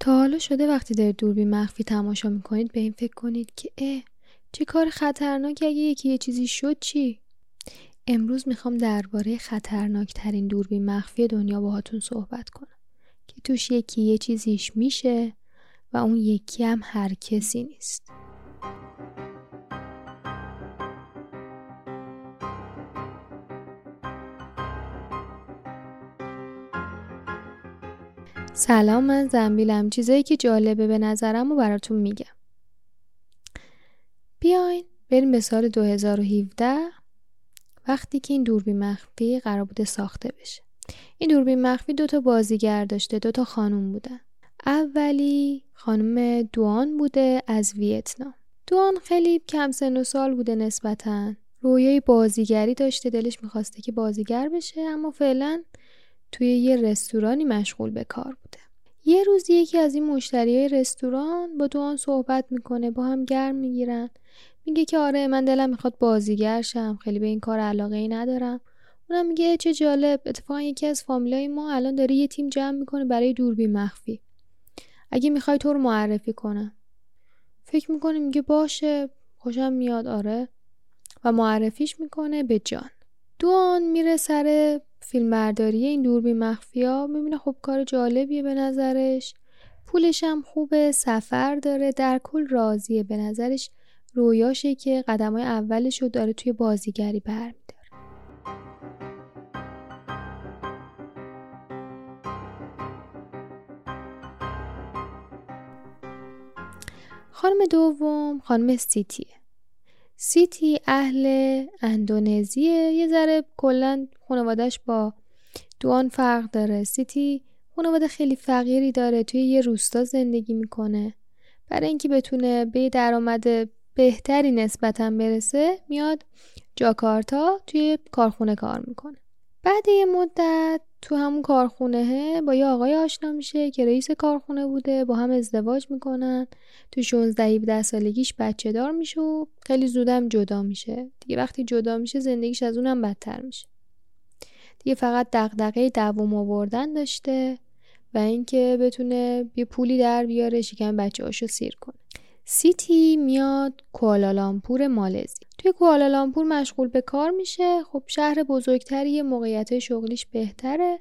تا حالا شده وقتی دارید دوربین مخفی تماشا می‌کنید به این فکر کنید که اه چه کار خطرناکی اگه یکی یه چیزی شد چی؟ امروز می‌خوام درباره خطرناکترین دوربین مخفی دنیا باهاتون صحبت کنم که توش یکی یه چیزیش میشه و اون یکی هم هر کسی نیست. سلام من زنبیلم. چیزایی که جالبه به نظرم و براتون میگم. بیاین بریم به سال 2017 وقتی که این دوربین مخفی قرار بوده ساخته بشه. این دوربین مخفی دوتا بازیگر داشته دوتا خانوم بودن. اولی خانم دوان بوده از ویتنام. دوان خیلی کم سن و سال بوده نسبتا. رویای بازیگری داشته دلش می‌خواسته که بازیگر بشه اما فعلا توی یه رستورانی مشغول به کار بوده. یه روز یکی از این مشتری های رستوران با دوان صحبت می‌کنه با هم گرم می‌گیرن. میگه که آره من دلم می‌خواد بازیگر شم خیلی به این کار علاقه ای ندارم. اونم میگه چه جالب اتفاقا یکی از فامیلای ما الان داره یه تیم جمع می‌کنه برای دوربین مخفی. اگه می‌خوای تو رو معرفی کنم. فکر می‌کنه میگه باشه خوشم میاد آره. و معرفیش می‌کنه به جان. دوان میره سر فیلمبرداری این دوربین مخفیا می‌بینه خب کار جالبیه به نظرش. پولش هم خوبه سفر داره در کل راضیه. به نظرش رویاشه که قدم های اولش رو داره توی بازیگری برمیداره. خانم دوم خانم سیتیه. سیتی اهل اندونزیه یه ذره کلا خانوادش با دوان فرق داره. سیتی خانواده خیلی فقیری داره توی یه روستا زندگی می‌کنه. برای اینکه بتونه به درآمد بهتری نسبتا برسه میاد جاکارتا توی کارخونه کار می‌کنه. بعد یه مدت تو همون کارخونه با یه آقای آشنا میشه که رئیس کارخونه بوده با هم ازدواج می‌کنن. تو 16 17 سالگیش بچه دار میشه و خیلی زودم جدا میشه. دیگه وقتی جدا میشه زندگیش از اونم بدتر میشه. دیگه فقط دغدغه دووم آوردن داشته و اینکه بتونه یه پولی در بیاره شکم بچه هاشو سیر کنه. سیتی میاد کوالالامپور مالزی. توی کوالالامپور مشغول به کار میشه. خب شهر بزرگتری موقعیت شغلیش بهتره.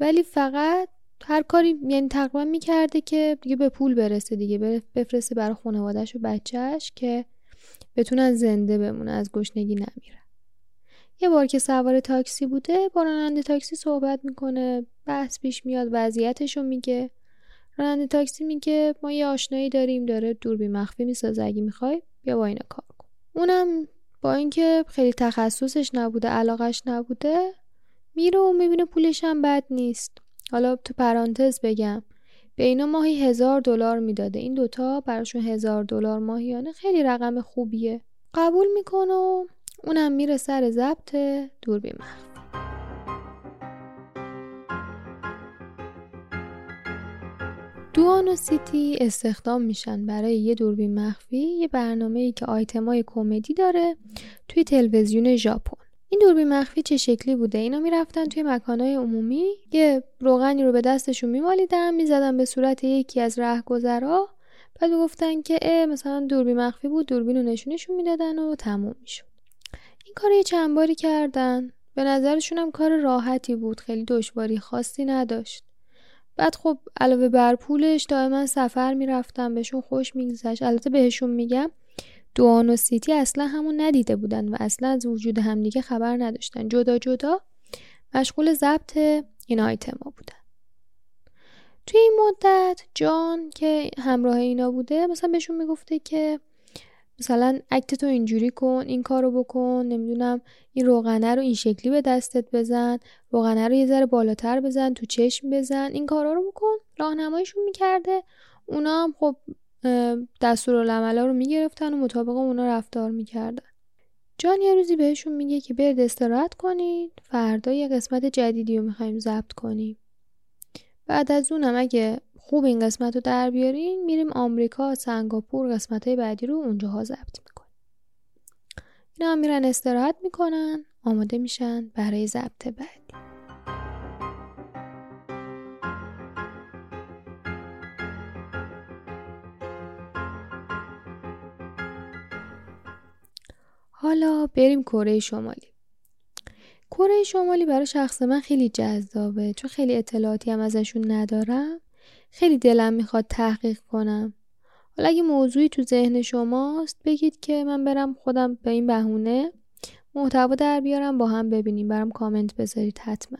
ولی فقط هر کاری یعنی تقریبا می‌کرده که دیگه به پول برسه دیگه بفرسته برای خانوادهش و بچهش که بتونن زنده بمونه از گشنگی نمیره. یه بار که سوار تاکسی بوده با راننده تاکسی صحبت می‌کنه. بحث پیش میاد وضعیتشو میگه. راننده تاکسی میگه ما یه آشنایی داریم داره دوربین مخفی می‌سازه. اگه می‌خوای بیا با اینا کار کن. اونم با اینکه خیلی تخصصش نبوده علاقش نبوده میره و می‌بینه پولش هم بد نیست. حالا تو پرانتز بگم به اینا ماهی هزار دلار می‌داده. این دوتا براشون هزار دلار ماهیانه خیلی رقم خوبیه. قبول می‌کنه و اونم میره سر ضبط دوربین مخفی. دوان سیتی استخدام میشن برای یه دوربین مخفی یه برنامه ای که آیتمای کمدی داره توی تلویزیون ژاپن. این دوربین مخفی چه شکلی بوده؟ اینا می‌رفتن توی مکانهای عمومی یه روغنی رو به دستشون میمالیدن می‌زدن به صورت یکی از رهگذرا بعد گفتن که اه مثلا دوربین مخفی بود دوربین رو نشونشون می‌دادن و تموم می‌شد. این کار یه چند باری کردن. به نظرشون هم کار راحتی بود. خیلی دشواری خاصی نداشت. بعد خب علاوه بر پولش دائما سفر می‌رفتم بهشون خوش میگذشت. البته بهشون میگم دوان و سیتی اصلا همون ندیده بودن و اصلا از وجود همدیگه خبر نداشتن. جدا جدا مشغول ضبط این آیتما بودن. توی این مدت جان که همراه اینا بوده مثلا بهشون می‌گفته که مثلا اکت تو اینجوری کن این کارو بکن نمی‌دونم این روغنه رو این شکلی به دستت بزن روغنه رو یه ذره بالاتر بزن تو چشم بزن این کارا رو بکن. راهنماییشون می‌کرده. اونا هم خب دستورالعملا رو می‌گرفتن و مطابق اونا رفتار می‌کردن. جان یه روزی بهشون میگه که برید استراحت کنید فردا یه قسمت جدیدی رو می‌خوایم ضبط کنیم. بعد از اونم اگه خوب این قسمت رو در بیارین میریم آمریکا سنگاپور قسمت های بعدی رو اونجاها ضبط می‌کنیم. اینا میرن استراحت می‌کنن آماده میشن برای ضبط بعدی. حالا بریم کره شمالی. کره شمالی برای شخص من خیلی جذابه چون خیلی اطلاعاتی هم ازشون ندارم. خیلی دلم می‌خواد تحقیق کنم. حالا اگه موضوعی تو ذهن شماست بگید که من برم خودم به این بهونه. محتوا در بیارم با هم ببینیم. برام کامنت بذارید حتما.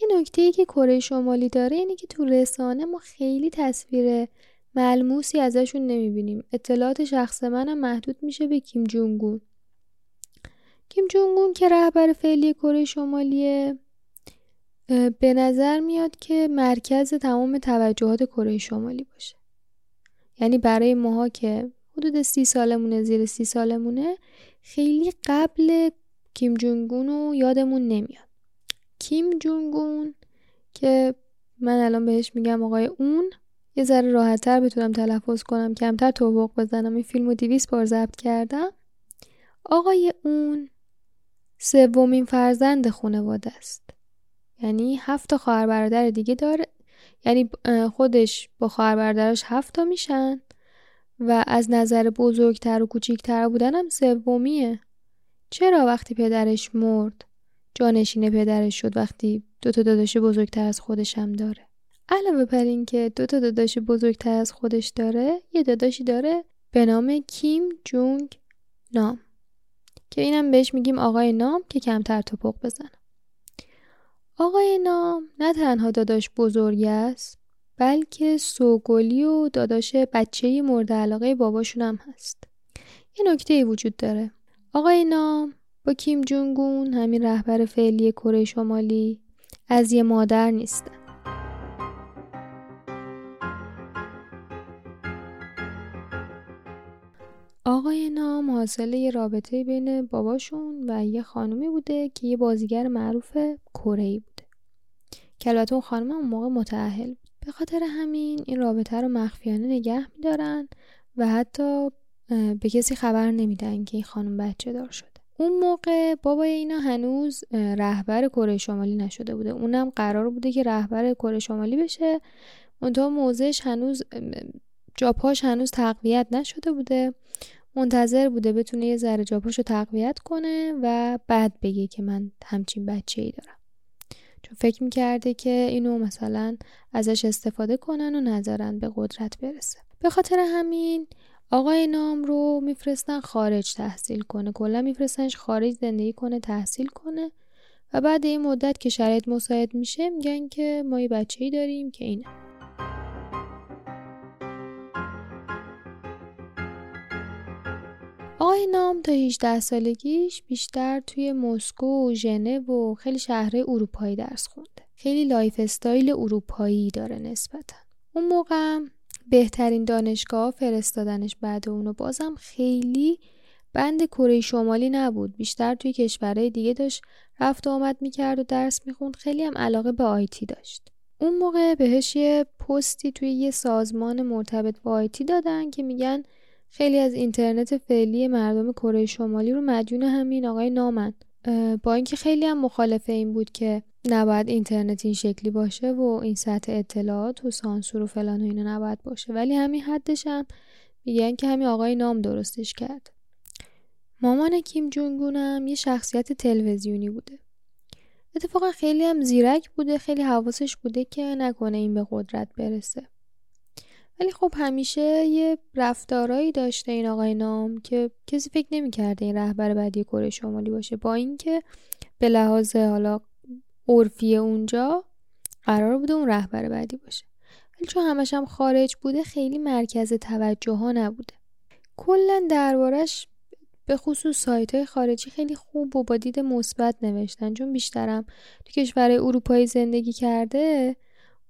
یه نکته ای که کره شمالی داره اینه که تو رسانه ما خیلی تصویر ملموسی ازشون نمی‌بینیم. اطلاعات شخص منم محدود میشه به کیم جونگون کیم جونگون که رهبر فعلی کره شمالیه. به نظر میاد که مرکز تمام توجهات کره شمالی باشه. یعنی برای ماها که حدود سی سالمونه زیر سی سالمونه خیلی قبل کیم جونگون رو یادمون نمیاد. کیم جونگون که من الان بهش میگم آقای اون یه ذره راحتتر بتونم تلفظ کنم کمتر توبق بزنم. این فیلم رو دیویس بار ضبط کردم. آقای اون سومین فرزند خانواده است. یعنی هفت تا خواهر برادر دیگه داره. یعنی خودش با خواهر برادرش هفت تا میشن و از نظر بزرگتر و کوچیکتر بودن هم سومیه. چرا وقتی پدرش مرد جانشین پدرش شد وقتی دو تا داداش بزرگتر از خودش هم داره؟ علاوه بر اینکه دو تا داداش بزرگتر از خودش داره یه داداشی داره به نام کیم جونگ نام. که اینم بهش میگیم آقای نام که کمتر توپق بزنه. آقای نام نه تنها داداش بزرگی است بلکه سوگلی و داداش بچه مورد علاقه باباشون هم هست. یه نکته وجود داره. آقای نام با کیم جونگون همین رهبر فعلی کره شمالی از یه مادر نیستن. آقای نام حاصل یه رابطه بین باباشون و یه خانومی بوده که یه بازیگر معروف کره بوده. که البته اون خانم اون موقع متعهل بود. به خاطر همین این رابطه رو مخفیانه نگه میدارن و حتی به کسی خبر نمیدن که این خانم بچه دار شده. اون موقع بابای اینا هنوز رهبر کره شمالی نشده بوده. اونم قرار بوده که رهبر کره شمالی بشه. منتها موضعش هنوز جاپاش هنوز تقویت نشده بوده. منتظر بوده بتونه یه ذره جاپاشو تقویت کنه و بعد بگه که من همچین بچه ای دارم. چون فکر می‌کرده که اینو مثلا ازش استفاده کنن و نذارن به قدرت برسه. به خاطر همین آقای نام رو میفرستن خارج تحصیل کنه. کلا میفرستنش خارج زندگی کنه تحصیل کنه. و بعد این مدت که شرایط مساعد میشه میگن که ما یه بچه ای داریم که اینه. آقای نام تا 18 سالگیش بیشتر توی مسکو و ژنو و خیلی شهرهای اروپایی درس خونده. خیلی lifestyle اروپایی داره نسبتا. اون موقع بهترین دانشگاه فرستادنش بعد اونو بازم خیلی بند کره شمالی نبود بیشتر توی کشورهای دیگه داشت رفت و آمد می‌کرد و درس می‌خوند خیلی هم علاقه به آیتی داشت اون موقع بهش یه پستی توی یه سازمان مرتبط با آیتی دادن که میگن خیلی از اینترنت فعلی مردم کره شمالی رو مدیون همین آقای نامن با اینکه خیلی هم مخالف این بود که نباید اینترنت این شکلی باشه و این سطح اطلاعات و سانسور و فلان و اینا نباید باشه. ولی همین حدش هم میگن که همین آقای نام درستش کرد. مامان کیم جونگون یه شخصیت تلویزیونی بوده. اتفاقا خیلی هم زیرک بوده خیلی حواسش بوده که نکنه این به قدرت برسه. ولی خب همیشه یه رفتارایی داشته این آقای نام که کسی فکر نمی‌کرده این رهبر بعدی کره شمالی باشه. با اینکه به لحاظ حالا عرفی اونجا قرار بوده اون رهبر بعدی باشه. ولی چون همش هم خارج بوده خیلی مرکز توجه ها نبوده. کلا دربارش به خصوص سایت های خارجی خیلی خوب و با دید مثبت نوشتن. چون بیشترم تو کشور اروپایی زندگی کرده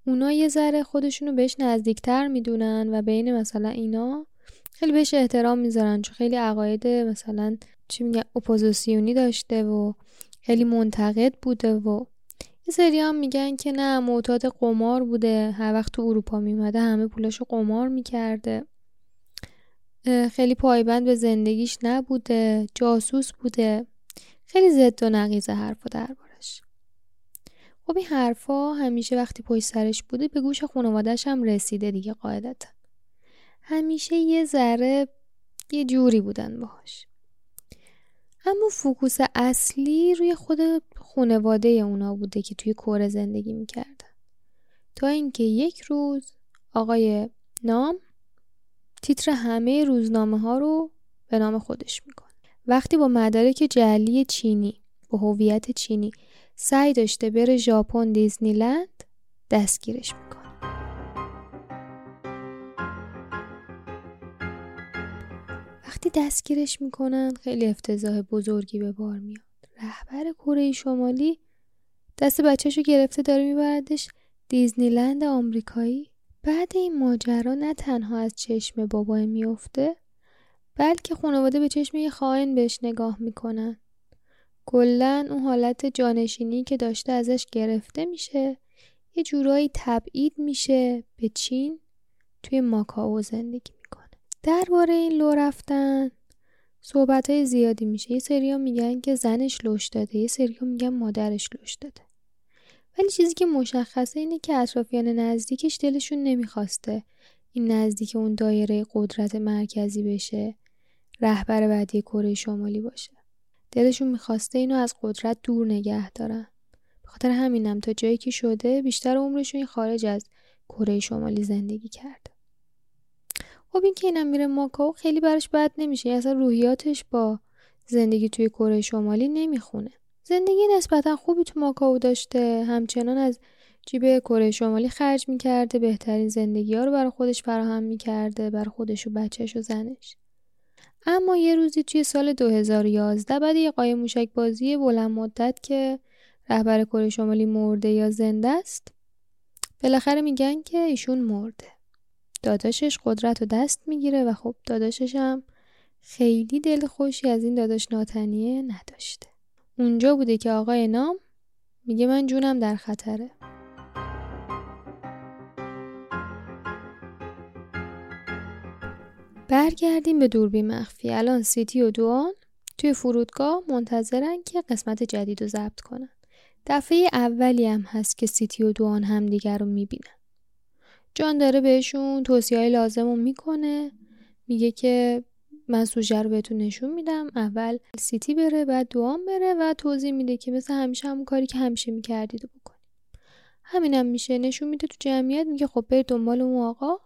اونا یه ذره خودشونو بهش نزدیکتر می‌دونن و بین مثلا اینا خیلی بهش احترام می‌ذارن چون خیلی عقاید مثلا چی میگن اپوزیسیونی داشته و خیلی منتقد بوده و یه سری هم میگن که نه معتاد قمار بوده. هر وقت تو اروپا میمده همه پولاشو قمار می‌کرده. خیلی پایبند به زندگیش نبوده جاسوس بوده. خیلی زد و نقیزه حرف و خب این حرفا همیشه وقتی پشت سرش بوده به گوش خانوادش هم رسیده دیگه قاعدتا. همیشه یه ذره یه جوری بودن باهاش. اما focus اصلی روی خود خانواده اونا بوده که توی کره زندگی می‌کردن. تا اینکه یک روز آقای نام تیتر همه روزنامه ها رو به نام خودش می‌کنه. وقتی با مدارک جعلی چینی با هویت چینی سعی داشته بره ژاپن دیزنیلند دستگیرش می‌کنه. وقتی دستگیرش می‌کنن خیلی افتضاح بزرگی به بار میاد. رهبر کره شمالی دست بچهشو گرفته داره میبردش دیزنیلند آمریکایی. بعد این ماجرا نه تنها از چشم بابای میفته بلکه خانواده به چشم یه خائن بهش نگاه می‌کنن. کلا اون حالت جانشینی که داشته ازش گرفته میشه. یه جورایی تبعید میشه به چین. توی ماکاو زندگی می‌کنه. درباره این لو رفتن صحبت های زیادی میشه. یه سریا میگن که زنش لوش داده. یه سریا میگن مادرش لوش داده. ولی چیزی که مشخصه اینه که اطرافیان نزدیکش دلشون نمی‌خواسته این نزدیک اون دایره قدرت مرکزی بشه رهبر بعدی کره شمالی باشه. دلشون می‌خواسته اینو از قدرت دور نگه دارن. به خاطر همینم تا جایی که شده بیشتر عمرشون خارج از کره شمالی زندگی کرده. خب این که اینم میره ماکاو خیلی براش بد نمیشه. اصلا روحیاتش با زندگی توی کره شمالی نمی‌خونه. زندگی نسبتا خوبی تو ماکاو داشته. همچنان از جیب کره شمالی خرج می‌کرده. بهترین زندگی ها رو برای خودش فراهم می‌کرده. برای خودش و بچهش و زنش. اما یه روزی توی سال 2011 بعد یه قایم موشک بازی بلند مدت که رهبر کره شمالی مرده یا زنده است بالاخره میگن که ایشون مرده. داداشش قدرت رو دست می‌گیره و خب داداشش هم خیلی دل خوشی از این داداش ناتنیه نداشته. اونجا بوده که آقای نام میگه من جونم در خطره. برگردیم به دوربین مخفی. الان سیتی و دوان توی فرودگاه منتظرن که قسمت جدید رو ضبط کنن. دفعه اولی هم هست که سیتی و دوان همدیگر رو می‌بینن. جان داره بهشون توصیه های لازم رو می‌کنه. میگه که من سوژه رو بهتون نشون میدم. اول سیتی بره بعد دوام بره و توضیح میده که مثل همیشه همون کاری که همیشه می‌کردید و بکنید. همینم میشه. نشون میده تو جمعیت میگه خب برید دنبال اون آقا.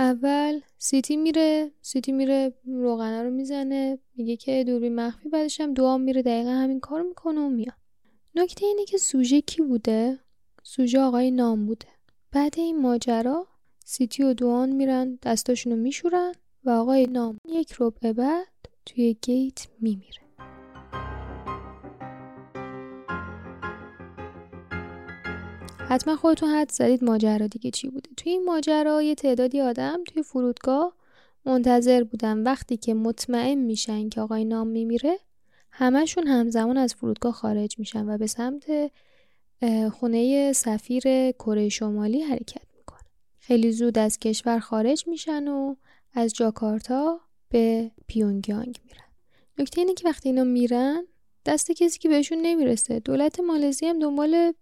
اول سیتی میره سیتی میره روغنه رو می‌زنه میگه که دوربین مخفی بعدش هم دوان میره دقیقا همین کار می‌کنه و میاد. نکته اینه که سوژه کی بوده؟ سوژه آقای نام بوده. بعد این ماجرا سیتی و دوان میرن دستاشونو میشورن و آقای نام یک ربع بعد توی گیت میمیره. حتما خودتون حد زدید ماجرا دیگه چی بوده. توی این ماجرا یه تعدادی آدم توی فرودگاه منتظر بودن وقتی که مطمئن میشن که آقای نام میمیره همشون همزمان از فرودگاه خارج میشن و به سمت خونه سفیر کره شمالی حرکت می‌کنن. خیلی زود از کشور خارج میشن و از جاکارتا به پیونگیانگ میرن. نکته اینه که وقتی اینا میرن دست کسی که بهشون نمی‌رسه. دولت مالزی هم دنبال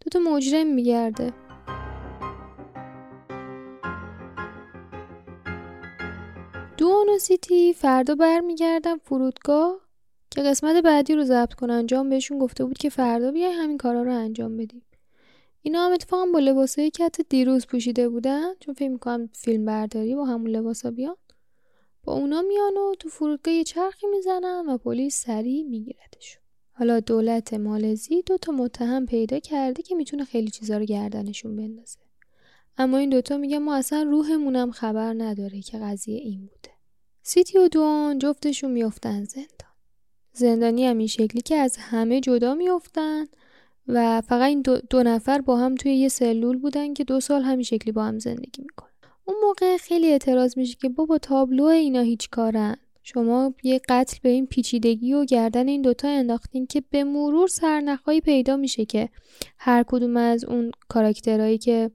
دوتا مجرم میگرده. دو سیتی فردا برمیگردن فرودگاه که قسمت بعدی رو ضبط کنن. انجام بهشون گفته بود که فردا بیای همین کارا رو انجام بدیم اینا هم اتفاقا با لباسایی که حتی دیروز پوشیده بودن. چون فکر می‌کنم فیلم برداری با همون لباسا بیان. با اونا میان و تو فرودگاه یه چرخی می‌زنن و پلیس سریع میگیردشون. حالا دولت مالزی دو تا متهم پیدا کرده که می‌تونه خیلی چیزا رو گردنشون بندازه. اما این دوتا میگن ما اصلا روحمونم خبر نداره که قضیه این بوده. سیتی و دوان جفتشون میافتن زندان. زندانی هم این شکلی که از همه جدا میافتن و فقط این دو, دو نفر با هم توی یه سلول بودن که دو سال همین شکلی با هم زندگی می‌کنن. اون موقع خیلی اعتراض میشه که بابا تابلو اینا هیچ کارن. شما یه قتل به این پیچیدگی و گردن این دوتا انداختین که به مرور سرنخهایی پیدا میشه که هر کدوم از اون کاراکترهایی که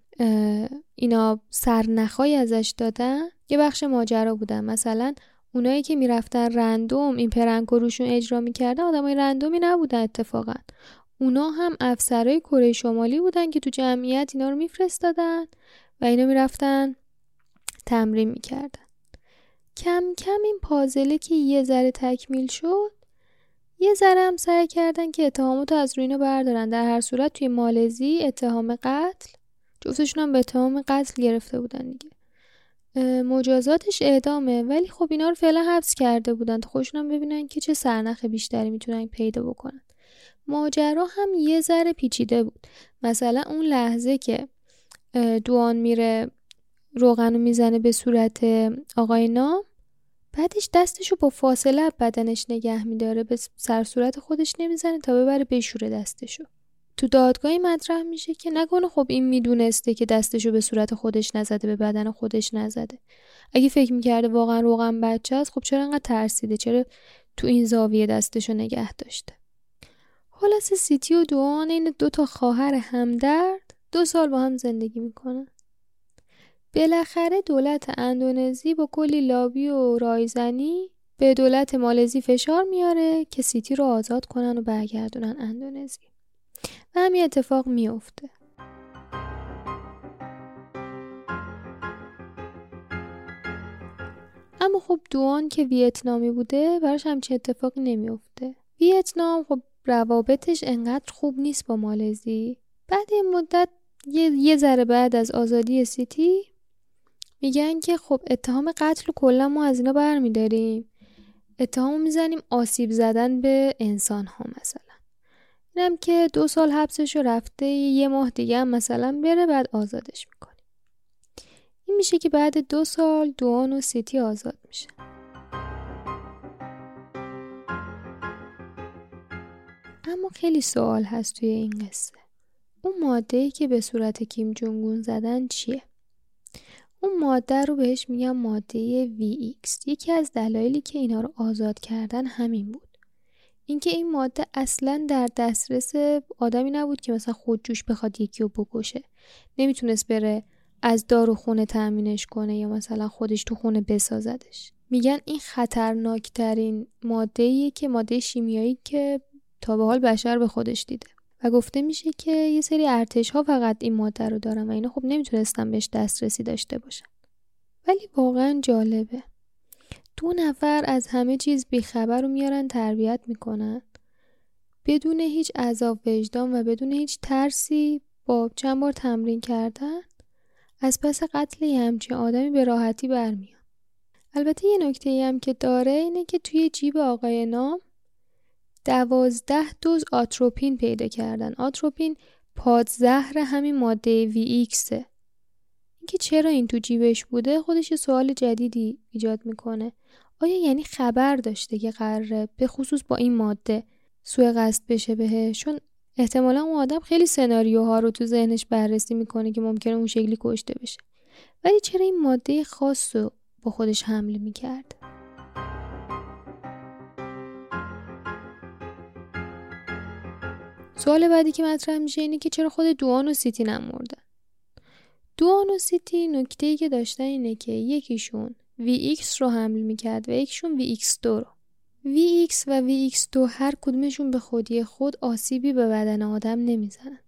اینا سرنخهایی ازش دادن یه بخش ماجرا بودن. مثلا اونایی که می‌رفتن رندوم این پرنگ روشون اجرا می‌کردن آدمای رندومی نبودن اتفاقا. اونا هم افسرهای کره شمالی بودن که تو جمعیت اینا رو میفرستادن و اینا می‌رفتن تمرین می‌کردن. کم کم این پازله که یه ذره تکمیل شد یه ذره هم سعی کردن که اتهامات از روی بردارن. در هر صورت توی مالزی اتهام قتل جفتشون هم به اتهام قتل گرفته بودن دیگه. مجازاتش اعدامه ولی خب اینا رو فعلا حبس کرده بودن تا خودشون هم ببینن که چه سرنخ بیشتری می‌تونن پیدا بکنن. ماجرا هم یه ذره پیچیده بود. مثلا اون لحظه که دوان میره روغنو می‌زنه به صورت آقای نام. بعدش دستشو با فاصله بدنش نگه میداره به سر صورت خودش نمی‌زنه تا ببره بشوره دستشو. تو دادگاهی مطرح میشه که نکنه خب این می‌دونسته که دستشو به صورت خودش نزده به بدن خودش نزده. اگه فکر می‌کرده واقعا روغن بچه است خب چرا انقدر ترسیده؟ چرا تو این زاویه دستشو نگه داشته؟ خلاص سیتی و دوان این دو تا خواهر همدرد دو سال با هم زندگی می‌کنن. بالاخره دولت اندونزی با کلی لابی و رایزنی به دولت مالزی فشار میاره که سیتی رو آزاد کنن و برگردونن اندونزی. و همین اتفاق میافته اما خب دوان که ویتنامی بوده براش همچین اتفاقی نمیافته ویتنام خب روابطش انقدر خوب نیست با مالزی. بعد این مدت یه, یه ذره بعد از آزادی سیتی میگن که خب اتهام قتل کلا ما از اینا برمیداریم. اتهام می‌زنیم آسیب زدن به انسان ها مثلا. اینم که دو سال حبسش رفته یه ماه دیگه هم مثلا بره بعد آزادش می‌کنیم این میشه که بعد دو سال دوان و سیتی آزاد میشه. اما خیلی سوال هست توی این قصه. اون ماده که به صورت کیم جونگون زدن چیه؟ اون ماده رو بهش میگم ماده VX یکی از دلایلی که اینا رو آزاد کردن همین بود. اینکه این ماده اصلا در دسترس آدمی نبود که مثلا خودجوش بخواد یکی رو بکشه. نمی‌تونست بره از دارو خونه تأمینش کنه یا مثلا خودش تو خونه بسازدش. میگن این خطرناکترین ماده که ماده شیمیایی که تا به حال بشر به خودش دیده. و گفته میشه که یه سری ارتش ها فقط این ماده رو دارن و اینا خب نمی‌تونستن بهش دسترسی داشته باشن. ولی واقعا جالبه. دو نفر از همه چیز بیخبر رو میارن تربیت می‌کنن. بدون هیچ عذاب وجدان و بدون هیچ ترسی با چند بار تمرین کردن از پس قتل یه همچین آدمی به راحتی برمیان البته یه نکته هم که داره اینه که توی جیب آقای نام دوازده دوز آتروپین پیدا کردن. آتروپین پادزهر همین ماده وی ایکسه اینکه چرا این تو جیبش بوده خودش سوال جدیدی ایجاد می‌کنه. آیا یعنی خبر داشته که قراره به خصوص با این ماده سوء قصد بشه بهشون احتمالا اون آدم خیلی سناریوها رو تو ذهنش بررسی می‌کنه که ممکنه اون شکلی کشته بشه. ولی چرا این ماده خاص رو با خودش حمله می‌کرد؟ سوال بعدی که مطرح میشه اینه که چرا خود دوان و سیتی نمردن دوان و سیتی نکته ای که داشتن اینه که یکیشون VX رو حمل می‌کرد و یکیشون VX2 رو. VX و VX2 هر کدومشون به خودی خود آسیبی به بدن آدم نمی‌زنن.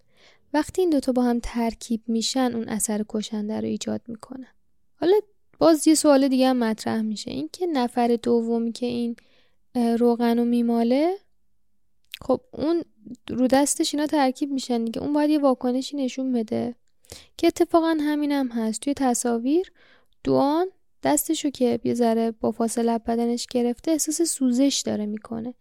وقتی این دوتا با هم ترکیب میشن اون اثر کشنده رو ایجاد می‌کنن حالا باز یه سوال دیگه هم مطرح میشه. این که نفر دومی که این روغن و میماله خب اون رو دستش اینا ترکیب میشن دیگه. اون باید یه واکنشی نشون بده. که اتفاقا همین هم هست. توی تصاویر دوان دستشو که یه ذره با فاصله بدنش گرفته احساس سوزش داره می‌کنه.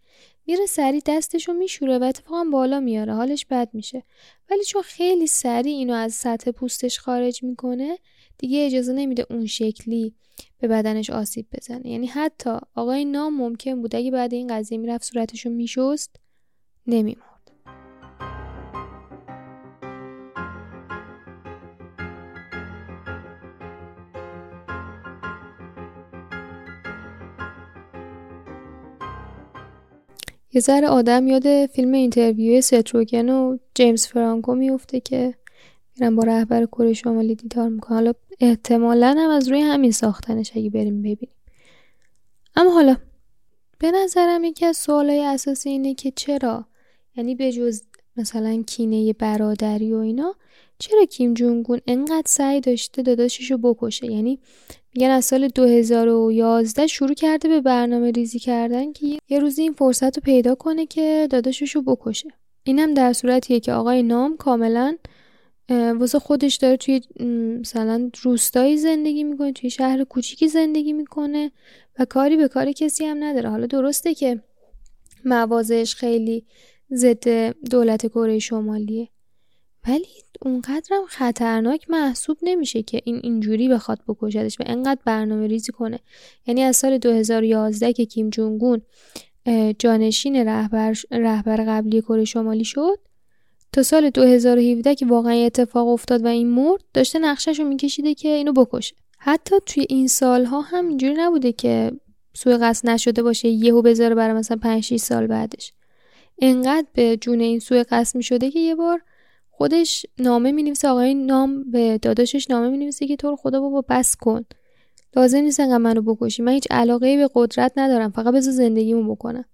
میره سریع دستشو میشوره و اتفاقا بالا میاره. حالش بد میشه. ولی چون خیلی سریع اینو از سطح پوستش خارج می‌کنه دیگه اجازه نمیده اون شکلی به بدنش آسیب بزنه. یعنی حتی آقای نام ممکن بود. اگه بعد این قضیه می‌رفت صورتشو میشست نمیمرد. یه ذره آدم یاد فیلم اینترویو ستروگن و جیمز فرانکو میفته که میرن با رهبر کره شمالی دیدار می‌کنن. حالا احتمالا هم از روی همین ساختنش اگه بریم ببینیم. اما حالا به نظرم یکی از سوالای اساسی اینه که چرا؟ یعنی به جز مثلا کینه برادری و اینا چرا کیم جونگون انقدر سعی داشته داداشش رو بکشه؟ یعنی میگن از سال 2011 شروع کرده به برنامه ریزی کردن که یه روزی این فرصت رو پیدا کنه که داداشش رو بکشه. اینم در صورتیه که آقای نام کاملا واسه خودش داره توی مثلا روستایی زندگی می‌کنه توی شهر کوچیکی زندگی می‌کنه و کاری به کار کسی هم نداره. حالا درسته که موازش خیلی ضد دولت کره شمالیه. ولی اونقدرم خطرناک محسوب نمیشه که این اینجوری بخواد بکشدش و انقدر برنامه ریزی کنه. یعنی از سال 2011 که کیم جونگون جانشین رهبر, رهبر قبلی کره شمالی شد تا سال 2017 که واقعا اتفاق افتاد و این مرد داشته نقشش رو میکشیده که اینو بکشه. حتی توی این سالها هم اینجوری نبوده که سوء قصد نشده باشه یهو بذاره برای مثلا 5 6 سال بعدش. انقدر به جون این سوء قصد می‌شده که یه بار خودش نامه می‌نویسه. آقای نام به داداشش نامه می‌نویسه که تو رو خدا بابا بس کن. لازم نیست انقدر منو بکشی. من هیچ علاقه به قدرت ندارم. فقط بذار زندگیمو بکنم.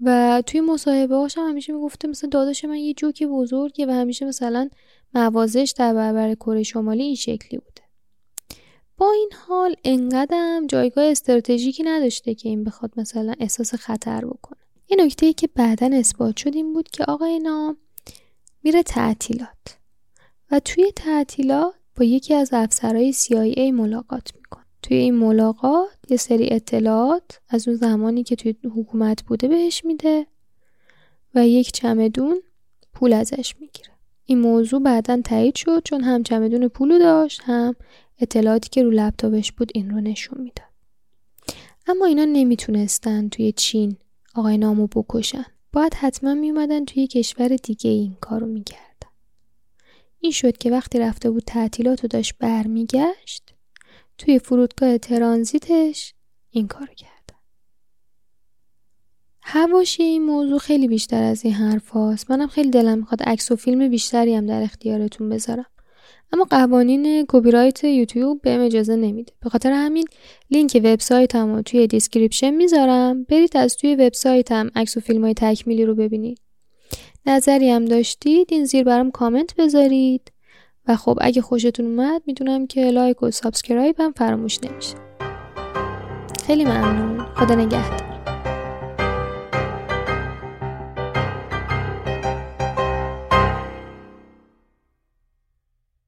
و توی مصاحبه هاشم همیشه می‌گفته مثلا داداش من یه جوک بزرگه و همیشه مثلا موازش در برابر کره شمالی این شکلی بوده. با این حال انقدرم جایگاه استراتژیکی نداشته که این بخواد مثلا احساس خطر بکنه. یه نکته ای که بعدا اثبات شد این بود که آقای نام میره تعطیلات و توی تعطیلات با یکی از افسرهای CIA ملاقات می‌کنه. توی این ملاقات یه سری اطلاعات از اون زمانی که توی حکومت بوده بهش میده و یک چمدون پول ازش می‌گیره. این موضوع بعدا تایید شد چون هم چمدون پولو داشت هم اطلاعاتی که رو لپتاپش بود این رو نشون می‌داد. اما اینا نمی‌تونستن توی چین آقای نامو بکشن. باید حتما میومدن توی کشور دیگه این کارو می‌کردن. این شد که وقتی رفته بود تعطیلات رو داشت برمیگشت توی فرودگاه ترانزیتش این کار کرد. حواشی این موضوع خیلی بیشتر از این حرف هاست. منم خیلی دلم می‌خواد عکس و فیلم بیشتری هم در اختیارتون بذارم. اما قوانین کپی رایت یوتیوب بهم اجازه نمیده. به خاطر همین لینک وبسایتم رو توی description می‌ذارم. برید از توی وبسایتم عکس و فیلم های تکمیلی رو ببینید. نظری هم داشتید این زیر برام کامنت بذارید. و خب اگه خوشتون اومد می‌دونم که like و subscribe هم فراموش نمیشه. خیلی ممنون. خدا نگهدار.